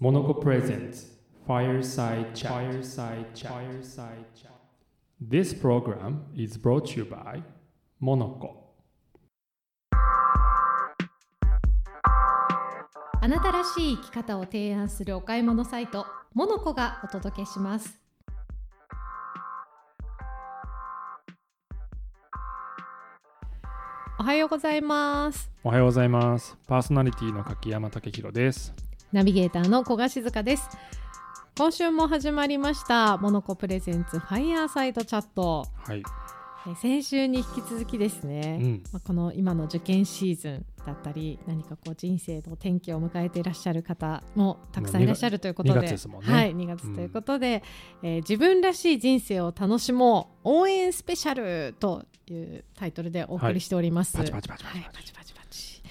MONOCO presents fireside chat fireside chat fireside chat This program is brought you by MONOCOあなたらしい生き方を提案するお買い物サイト MONOCO がお届けします。おはようございます。おはようございます。パーソナリティの柿山武博です。ナビゲーターの古賀静香です。今週も始まりましたモノコプレゼンツファイヤーサイトチャット。はい。え先週に引き続きですね、うん。まあ、この今の受験シーズンだったり何かこう人生の転機を迎えていらっしゃる方もたくさんいらっしゃるということで。2月ですもんね。はい、2月ということで、えー自分らしい人生を楽しもう応援スペシャルというタイトルでお送りしております。パチパチパチパチ。はいパチパチパチ。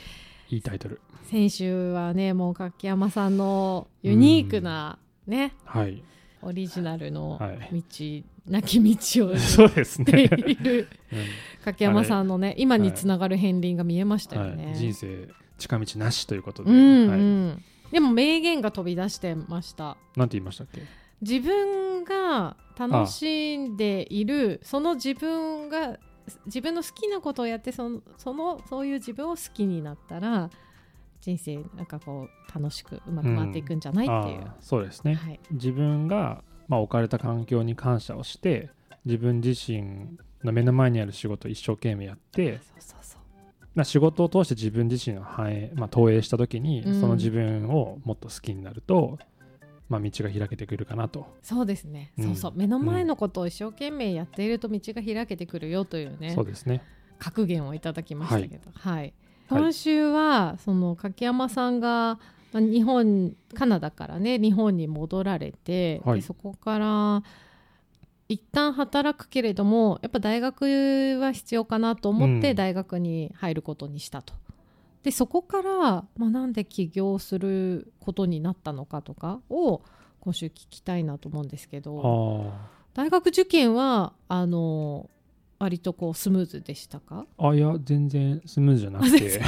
いいタイトル。先週はねもう柿山さんのユニークなね。はい。オリジナルのはい道、なき道を そうですてね。いるうん。柿山さんのね今につながる片鱗が見えましたよはね。い、人生近道なしということで、でも名言が飛び出してました。なんて言いましたっけ？自分が楽しんでいるその自分が自分の好きなことをやってそのそのそういう自分を好きになったら人生なんかこう楽しくうまく回っていくんじゃないっていう、そうですね。はい、自分が、まあ、置かれた環境に感謝をして自分自身の目の前にある仕事を一生懸命やってそうそうそう。まあ仕事を通して自分自身を反映、まあ、投影した時に、うん。その自分をもっと好きになると、まあ、道が開けてくるかなと。そうですね、うん。そうそう。目の前のことを一生懸命やっていると道が開けてくるよというね。そうですね。格言をいただきましたけど、はい。はい今週はその柿山さんがまあ日本カナダからね日本に戻られて、はい。でそこから一旦働くけれどもやっぱ大学は必要かなと思ってうん。大学に入ることにしたと。でそこから、まあ、なんで起業することになったのかとかを今週聞きたいなと思うんですけどあ。大学受験はあの割とこうスムーズでしたか？ああいや全然スムーズじゃなくて。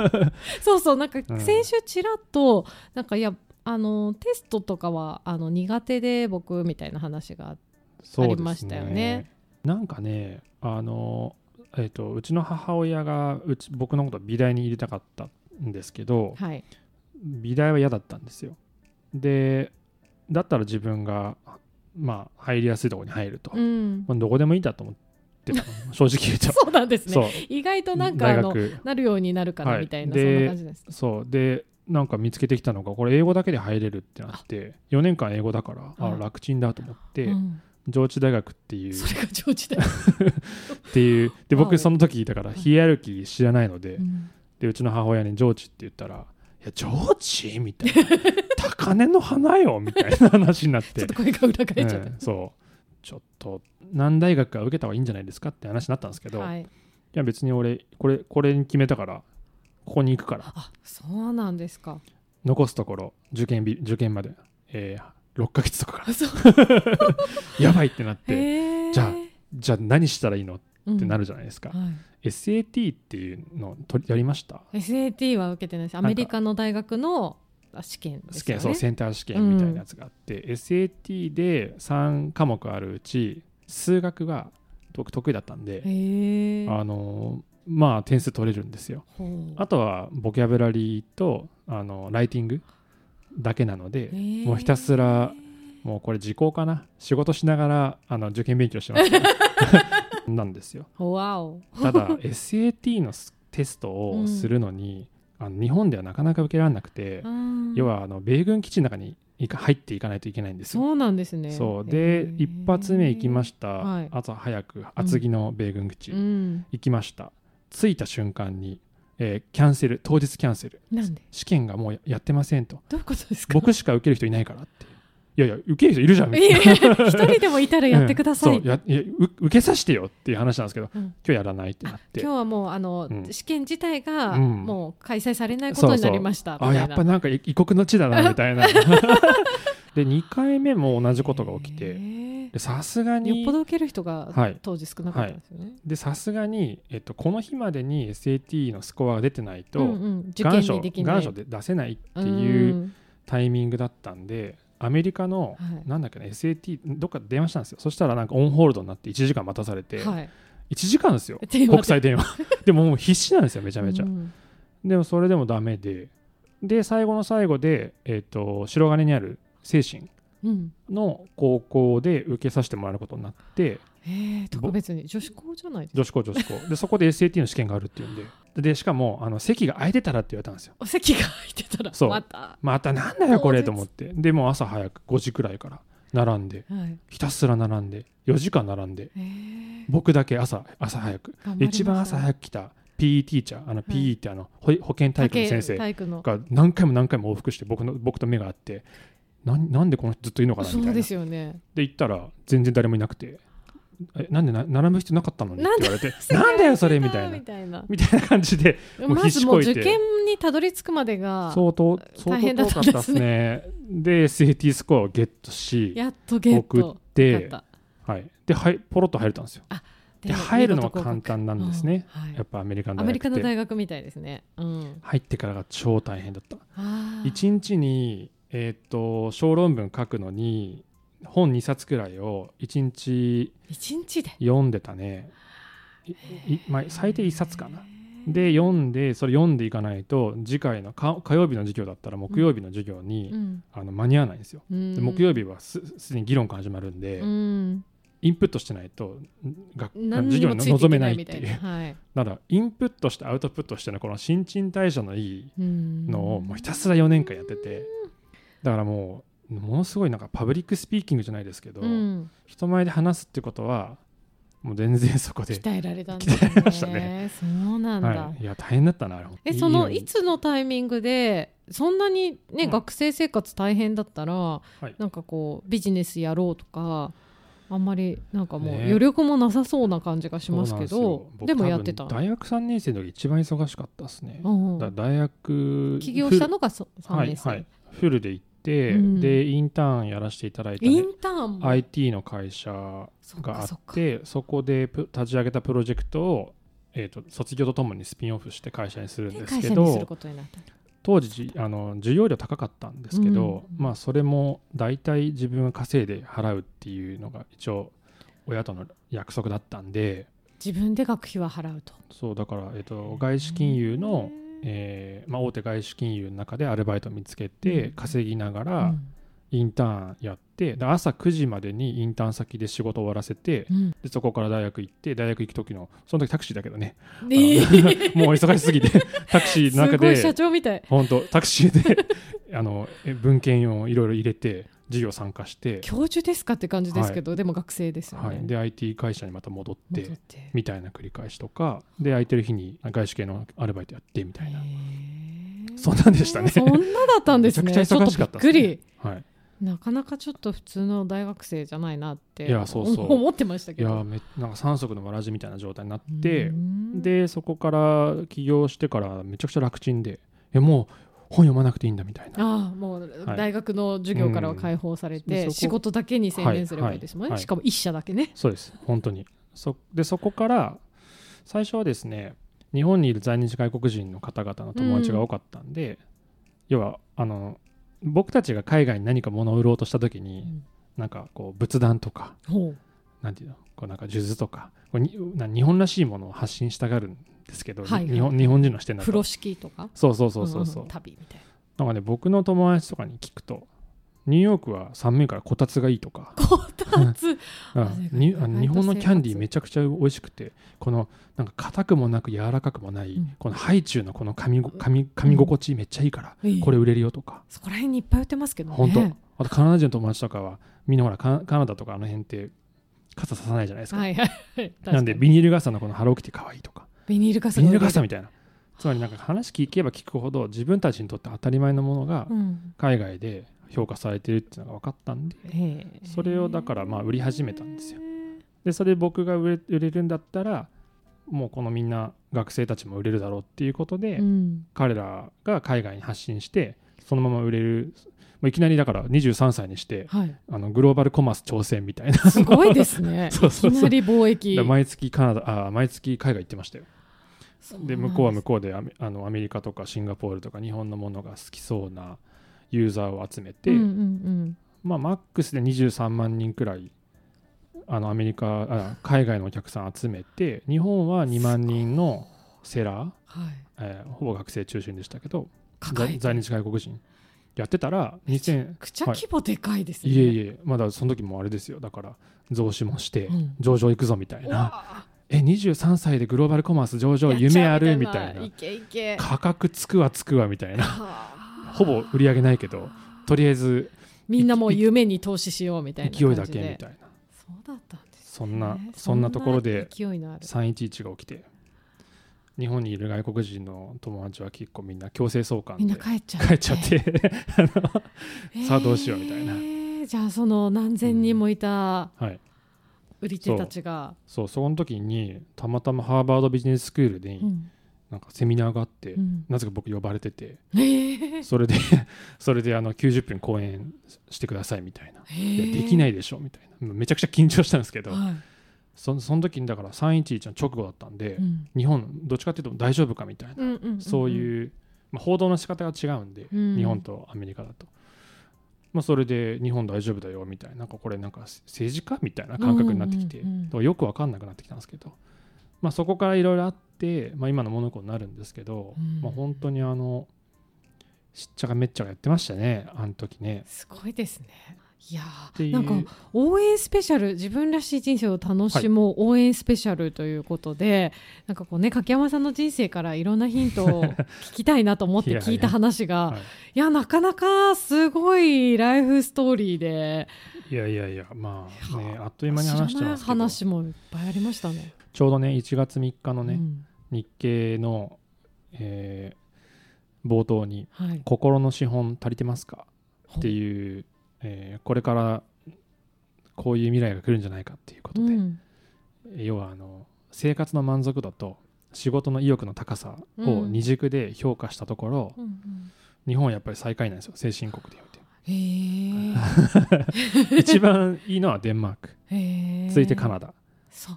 そうそうなんかうん先週ちらっと、なんかいやあのテストとかはあの苦手で僕みたいな話がありましたよね。なんかねあの、えっとうちの母親がうち僕のことを美大に入れたかったんですけどはい。美大は嫌だったんですよ。でだったら自分がまあ入りやすいところに入ると、うん。まあ、どこでもいいだと思ってたの正直言う。と そうなんですね。意外となんかあのなるようになるかなはい。みたいな、でそんな感じですそう。でなんか見つけてきたのがこれ英語だけで入れるってなって4年間英語だからあ。あ楽ちんだと思って、うん。上智大学っていう。それが上智大、っていう。で僕その時だからヒエラルキー知らないので,、うん。でうちの母親に上智って言ったら「いや上智?」みたいな「高根の花よ」みたいな話になっ ちょってと声が裏返っちゃっうんそうちょっと何大学か受けた方がいいんじゃないですかって話になったんですけた、ど、、はい。い、や別に俺これこれに決めたからここに行くから。あそうなんですか。残すところ受験日受験まで、えー、6ヶ月とかから。やばいってなって。じゃあじゃあ何したらいいの？ってなる、るじゃないですか、はい。SAT っていうのとやりました？SAT は受けてないです。アメリカの大学のあ試験ですよね。試験そうセンター試験みたいなやつがあって、SAT で3科目あるうち数学が僕得意だったんで、あのーまあ点数取れるんですよ。あとはボキャブラリーとあのライティングだけなので、もうひたすらもうこれ時効かな？仕事しながらあの受験勉強してました なんですよ。ただ SAT のテストをするのに、あの日本ではなかなか受けられなくて、要はあの米軍基地の中にいか入っていかないといけないんですよ。そうなんですね。そう。へでー。一発目行きました、はい。朝早く厚木の米軍基地、うん。行きました。着いた瞬間に、えーキャンセル当日キャンセル。なんで？試験がもうややってませんと。どういうことですか？僕しか受ける人いないからっていやいや受ける人いるじゃん。一人でもいたらやってください、うん。やいやう受けさせてよっていう話なんですけど、うん。今日やらないってなって。今日はもうあの、うん。試験自体がうん。もう開催されないことになりましたあやっぱなんか異国の地だなみたいな。で2回目も同じことが起きへてさすがよっにぽど受ける人がはい。当時少なかったんですよね、でさすがに、えっと、この日までに SAT のスコアが出てないと、うんうん。受験願書にで出せないっていううん。タイミングだったんでアメリカの、はい。なんだっけな SAT どっか電話したんですよ。そしたらなんかオンホールドになって1時間待たされて、はい。1時間ですよ 国際電話。でももう必死なんですよめちゃめちゃ、うん。でもそれでもダメで。で最後の最後で、えー、と白金にある精神うん。の高校で受けさせてもらえることになってへえ特別に。女子校じゃないですか。女子校女子校。でそこで SAT の試験があるっていうんででしかもあの席が空いてたらって言われたんですよ。お席が空いてたらそう。また？またなんだよこれと思って。でもう朝早く5時くらいから並んではい。ひたすら並んで4時間並んでへえ僕だけ朝朝早く。一番朝早く来た PE ティーチャーあの PE ってあの、保保健体育の先生が何回も何回も往復して僕の僕と目が合ってなんなんでこの人ずっといるのかなみたいな。そうですよね。で行ったら全然誰もいなくてえなんでな並ぶ必要なかったのにって言われて なんだよそれみたいな。みたいな。感じでもうまずもう受験にたどり着くまでが相当相大変だったんですね。で SAT スコアをゲットしやっとゲッ送トってはい。ではいポロッと入れたんですよ。たで入るのは簡単なんですね。やっぱアメリカのアメリカの大学みたいですね。うん。入ってからが超大変だった。あー。1日にえっと小論文書くのに本2冊くらいを1日一日で？読んでたね。まあ、最低1冊かな。で読んでそれ読んでいかないと次回のか火曜日の授業だったら木曜日の授業に、うん。あの間に合わないんですよ、うん。で木曜日はすすでに議論が始まるんで、うん。インプットしてないと学授業に臨めないっていう。なはい。だからインプットしてアウトプットしてのこの新陳代謝のいいうん。のをもうひたすら4年間やってて。だからもうものすごいなんか public speaking じゃないですけど、うん。人前で話すってことはもう全然そこで、鍛えられたんです鍛えられましたね。そうなんだ、はい、いや大変だったなえそのいいいつのタイミングでそんなにね、うん。学生生活大変だったら、い。なんかこうビジネスやろうとかあんまりなんかもうね。余力もなさそうな感じがしますけどすよ。でもやってた大学3年生の時一番忙しかったですね、うん。だから大学起業したのがそ3はい年生、はいフルで行って、うん。でインターンやらせていただいた、ね、インターンも、IT の会社があってそこでプ立ち上げたプロジェクトを、えー、と卒業とともにスピンオフして会社にするんでですけど当時あの授業料高かったんですけど、うん。まあそれも大体自分が稼いで払うっていうのが一応親との約束だったんで。自分で学費は払うと。そうだから、えー、と外資金融の、えーまあ、大手外資金融の中でアルバイトを見つけてうん。稼ぎながら、うん。インターンやってで朝9時までにインターン先で仕事を終わらせてうん。でそこから大学行って大学行く時のその時タクシーだけどね。え。ー もう忙しすぎて タクシーの中すごい社で長みたい。本当タクシーであのえ文献をいろいろ入れて授業参加して、教授ですかって感じですけど、でも学生ですよね、はい、で IT 会社にまた戻ってみたいな繰り返しとか。で空いてる日に外資系のアルバイトやってみたいな。そんなんでしたね。そんなだったんですね。めちゃくちゃ忙しかったちょっとびっくり。はい。なかなかちょっと普通の大学生じゃないなっていやそうそう。思ってましたけど。いやめなんか三足のわらじみたいな状態になって、うん。でそこから起業してからめちゃくちゃ楽ちんでえもう本読まなくていいんだみたいな。ああもうはい。大学の授業からは解放されて、仕事だけに専念すればいいですもんね、しかも一社だけね。そうです。本当に。そでそこから最初はですね日本にいる在日外国人の方々の友達が多かったんで、要はあの僕たちが海外に何か物を売ろうとした時に、うん。なんかこう仏壇とかほう。なんていうのこうなんか数珠とかこうにな日本らしいものを発信したがるんですけど、はいはい。日本日本人の視点だと。風呂敷とか？そうそうそうそうそう、んん旅みたいな。んかね僕の友達とかに聞くとニューヨークは寒いからこたつがいいとか。な。こたつ？日本のキャンディーめちゃくちゃ美味しくてこのなんか硬くもなく柔らかくもない、うん。このハイチュウのこの噛みご噛み噛み心地めっちゃいいから、これ売れるよとか、そこら辺にいっぱい売ってますけどね。本当。あとカナダ人の友達とかはみんなほらカカナダとかあの辺って傘ささないじゃないですか、はいはいはい。なんでビニール傘のこのハローキティ可愛いとかビニール傘ビニール傘みたいな。つまりなんか話聞けば聞くほど自分たちにとって当たり前のものがうん。海外で評価されてるっていうのが分かったんで。それをだからまあ売り始めたんですよ。でそれで僕が売れ売れるんだったらもうこのみんな学生たちも売れるだろうっていうことで、うん。彼らが海外に発信してそのまま売れる。もういきなりだから23歳にしてはい。あのグローバルコマース挑戦みたいな。すごいですね。そうそうそう。いきなり貿易。だ毎月カナダあ毎月海外行ってましたよで向こうは向こうでアメあのアメリカとかシンガポールとか日本のものが好きそうなユーザーを集めて、うんうんまあ、マックスで23万人くらいあのアメリカあ海外のお客さん集めて日本は2万人のセラー、はい。えーほぼ学生中心でしたけど在在日外国人やってたら2000くちゃ規模でかいですね、いえいえまだその時もあれですよ。だから増資もしてうん。上場行くぞみたいうなわえ23歳でグローバルコマース上場夢ある？みたいな。いけいけ。価格つくわつくわみたいな。はあ。ほぼ売り上げないけどとりあえずみんなもう夢に投資しようみたいな勢いだけみたいな。そうだったんですそんなねそんなところでそんな勢いのある。311が起きて日本にいる外国人の友達は結構みんな強制送還でみんな帰っちゃって。帰っちゃって。さあどうしようみたいな。えーじゃあその何千人もいたはい売り手たちが、そう。その時にたまたまハーバードビジネススクールでうん。なんかセミナーがあって、うん。なぜか僕呼ばれててえー。それで それであの90分講演してくださいみたいな、えいやーできないでしょみたいな。めちゃくちゃ緊張したんですけど、はい。そその時にだから311の直後だったんで、うん。日本どっちかっていうと大丈夫かみたいな、そういう、まあ、報道の仕方が違うんで、うん。日本とアメリカだと。まあ、それで日本大丈夫だよみたいな。なんかこれなんか政治家みたいな感覚になってきて、よく分かんなくなってきたんですけど、まあ、そこからいろいろあって、まあ、今のモノコになるんですけど、うん。まあ、本当にあのしっちゃかめっちゃかやってましたねあの時ね。すごいですねいやなんか応援スペシャル自分らしい人生を楽しもう応援スペシャルということで、なんかこうね柿山さんの人生からいろんなヒントを聞きたいなと思って 聞いた話がはい。いやなかなかすごいライフストーリーで。いやいやいやまあねあっという間に話してますけど。話もいっぱいありましたね。ちょうどね1月3日のね、うん。日経の、えー冒頭にはい「心の資本足りてますか?」ってういう、えーこれからこういう未来が来るんじゃないかっていうことで、ん。要はあの生活の満足度と仕事の意欲の高さをうん。二軸で評価したところ、うんうん。日本はやっぱり最下位なんですよ先進国でおいて。へ 一番いいのはデンマーク。続いてカナダ。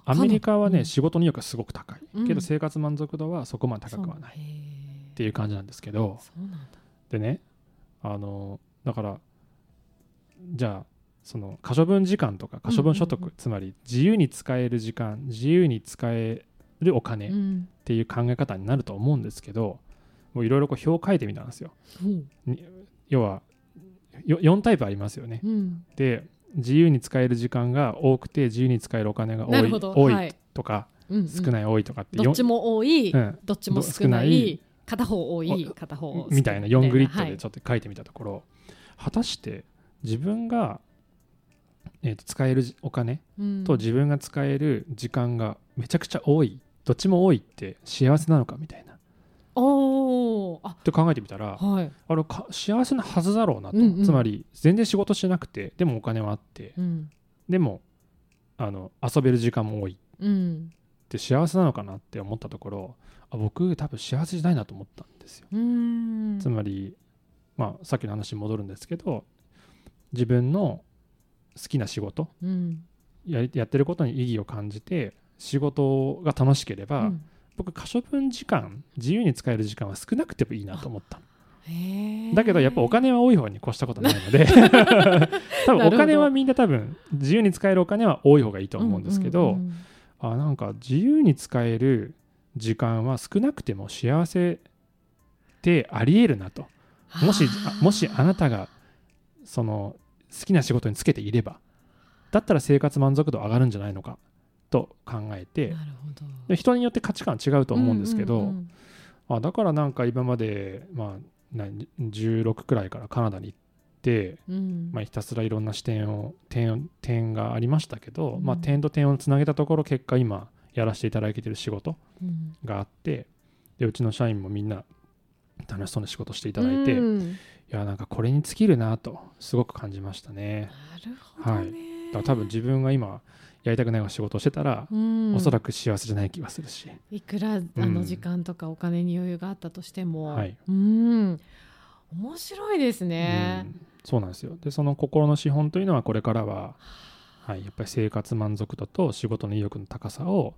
アメリカはね、うん。仕事の意欲がすごく高い、うん。けど生活満足度はそこまで高くはないっていう感じなんですけど。でねあのだからじゃあその可処分時間とか可処分所得、つまり自由に使える時間自由に使えるお金っうん。ていう考え方になると思うんですけどもういろいろこう表を書いてみたんですよ。う。んに要はよ4タイプありますよね。うん。で自由に使える時間が多くて自由に使えるお金が多ない多はい。いとか、うんうん。少ない多いとかってどっちも多い、うんどっちも少ない片方多いお片方みたいな4グリッドはい。でちょっと書いてみたところ、果たして自分が、えーと使えるお金うん。と自分が使える時間がめちゃくちゃ多い。どっちも多いって幸せなのかみたいな。っおー。あ。て考えてみたらはい、あれか幸せなはずだろうなと、うんうん。つまり全然仕事しなくてでもお金はあってうん。でもあの遊べる時間も多い。うん。って幸せなのかなって思ったところあ僕多分幸せじゃないなと思ったんですよ。つまり、まあ、さっきの話に戻るんですけど自分の好きな仕事うん。やりやってることに意義を感じて仕事が楽しければ、うん。僕可処分時間自由に使える時間は少なくてもいいなと思った。だけどやっぱお金は多い方に越したことないので 多分お金はみんな多分自由に使えるお金は多い方がいいと思うんですけど、うんうんうんあなんか自由に使える時間は少なくても幸せってありえるなと。もしあもしあなたがその好きな仕事につけていればだったら生活満足度上がるんじゃないのかと考えて人によって価値観違うと思うんですけど、うんうんあだからなんか今まで、まあ、な16くらいからカナダに行って、うん。まあ、ひたすらいろんな視点を点点がありましたけど、まあ、うん点と点をつなげたところ結果今やらせていただいている仕事うん。があってでうちの社員もみんな楽しそうな仕事していただいて、いうんやなんかこれに尽きるなとすごく感じましたね。なるほどね、だから多分自分が今やりたくない仕事をしてたら、うん。おそらく幸せじゃない気がするし、いくらあの時間とかお金に余裕があったとしても、はい。うん。面白いですね。う。ん。そうなんですよ。でその心の資本というのはこれからは、はい、やっぱり生活満足度と仕事の意欲の高さを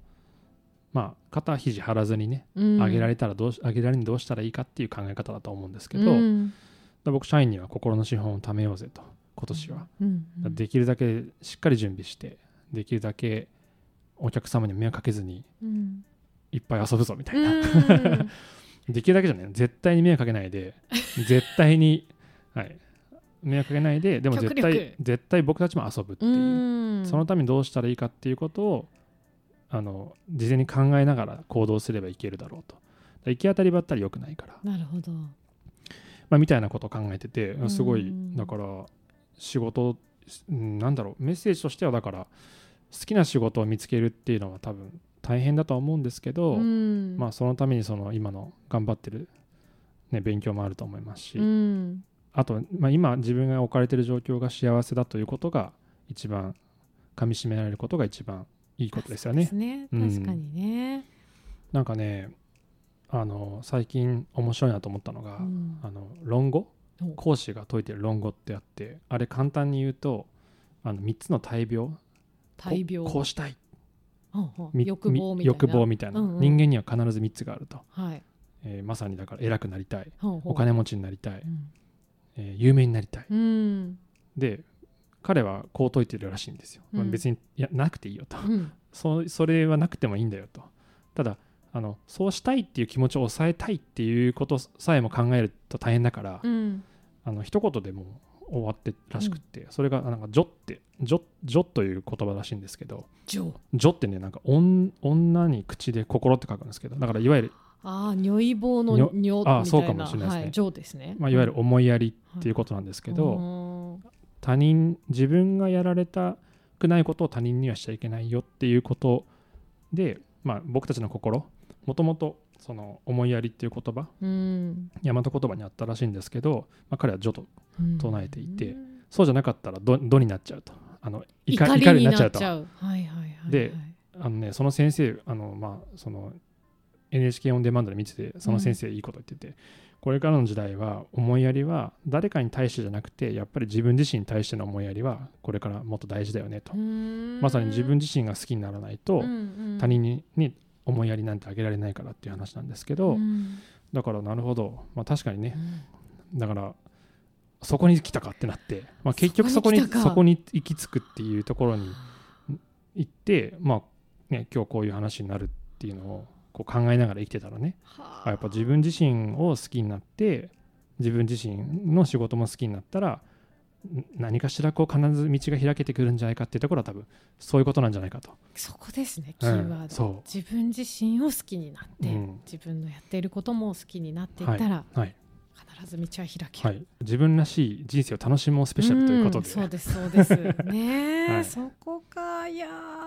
まあ肩肘張らずにねうん。上げられたらどうし上げられるにどうしたらいいかっていう考え方だと思うんですけど、う僕社員には心の資本を貯めようぜと。今年は、うんうんできるだけしっかり準備してできるだけお客様に迷惑かけずにうん。いっぱい遊ぶぞみたいな、うん。できるだけじゃない。絶対に迷惑かけないで。絶対に、はい、迷惑かけないで。でも絶極対力。絶対僕たちも遊ぶっていう、うん。そのためにどうしたらいいかっていうことをあの事前に考えながら行動すればいけるだろうと。行き当たりばったり良くないから、なるほどまあ、みたいなことを考えててすごいうんだから仕事うんなんだろうメッセージとしてはだから好きな仕事を見つけるっていうのは多分大変だとは思うんですけど、うん。まあ、そのためにその今の頑張ってる、ね、勉強もあると思いますし、うん。あと、まあ、今自分が置かれてる状況が幸せだということが一番噛み締められることが一番いいことですよね。ね。うん。確かにね、なんかねあの最近面白いなと思ったのが、うん。あの論語？お。講師が説いてる論語ってあってあれ簡単に言うとあの3つの大病。大病。ここうしたい。ほうほうみ欲望みたいな。み欲望みたいな、うんうん。人間には必ず3つがあると、はい。えーまさにだから偉くなりたい。ほうほう。お金持ちになりたい、うん。えー有名になりたい。うん。で彼はこう説いてるらしいんですよ、まあうん別にいやなくていいよと。うん。そそれはなくてもいいんだよと。ただあのそうしたいっていう気持ちを抑えたいっていうことさえも考えると大変だから、うん。あの一言でもう終わってらしくって、それがなんか「ジョ」って「ジョ」ジョという言葉らしいんですけどジョ「ジョ」ってねなんか女女に口で心って書くんですけどだからいわゆる、ああ如意棒のにょにょみたいな。あそうかもしれないですね。はい、ジョですね。まあ、いわゆる思いやりっていうことなんですけど、うん他人自分がやられたくないことを他人にはしちゃいけないよっていうことで、まあ、僕たちの心もともとその思いやりっていう言葉うん。大和言葉にあったらしいんですけど、まあ、彼は「ジョ」とうん。唱えていてうんそうじゃなかったらど「ど」になっちゃうと。あの怒怒怒りりになっちゃうと。はいはいはいはいであのねその先生あのまあその NHK オンデマンドで見ててその先生いいこと言ってて、これからの時代は思いやりは誰かに対してじゃなくてやっぱり自分自身に対しての思いやりはこれからもっと大事だよねと、うん。まさに自分自身が好きにならないと他人にに思いやりなんてあげられないからっていう話なんですけど、うん。だからなるほど、まあ、確かにね。うん。だからそこに来たかってなって、まあ、結局そこにそこに行き着くっていうところに行ってまあね今日こういう話になるっていうのをこう考えながら生きてたらね。はあ。やっぱ自分自身を好きになって自分自身の仕事も好きになったらん何かしらこう必ず道が開けてくるんじゃないかっていうところは多分そういうことなんじゃないかと。そこですねキうんーワード、そ自分自身を好きになって、うん。自分のやっていることも好きになっていったら、はい必ず道は開ける、はい、自分らしい人生を楽しもうスペシャルということで、んそうですそうです。ね、はい。そこか。いやー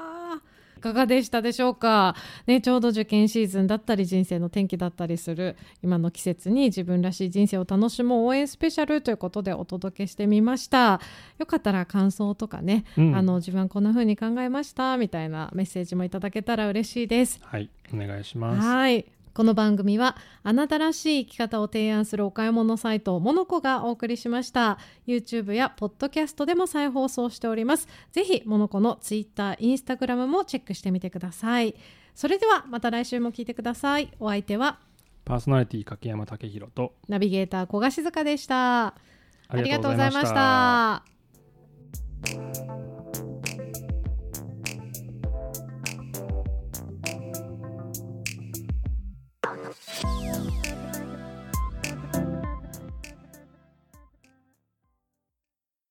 いかがでしたでしょうか、ね、ちょうど受験シーズンだったり人生の転機だったりする今の季節に自分らしい人生を楽しもう応援スペシャルということでお届けしてみましたよかったら感想とかね、うんあの自分はこんな風に考えましたみたいなメッセージもいただけたら嬉しいですはい、お願いします。はい。この番組はあなたらしい生き方を提案するお買い物サイトモノコがお送りしました。YouTube やポッドキャストでも再放送しております。ぜひモノコの Twitter、Instagram もチェックしてみてください。それではまた来週も聞いてください。お相手はパーソナリティ柿山武宏とナビゲーター小賀静香でした。あありがとうございました。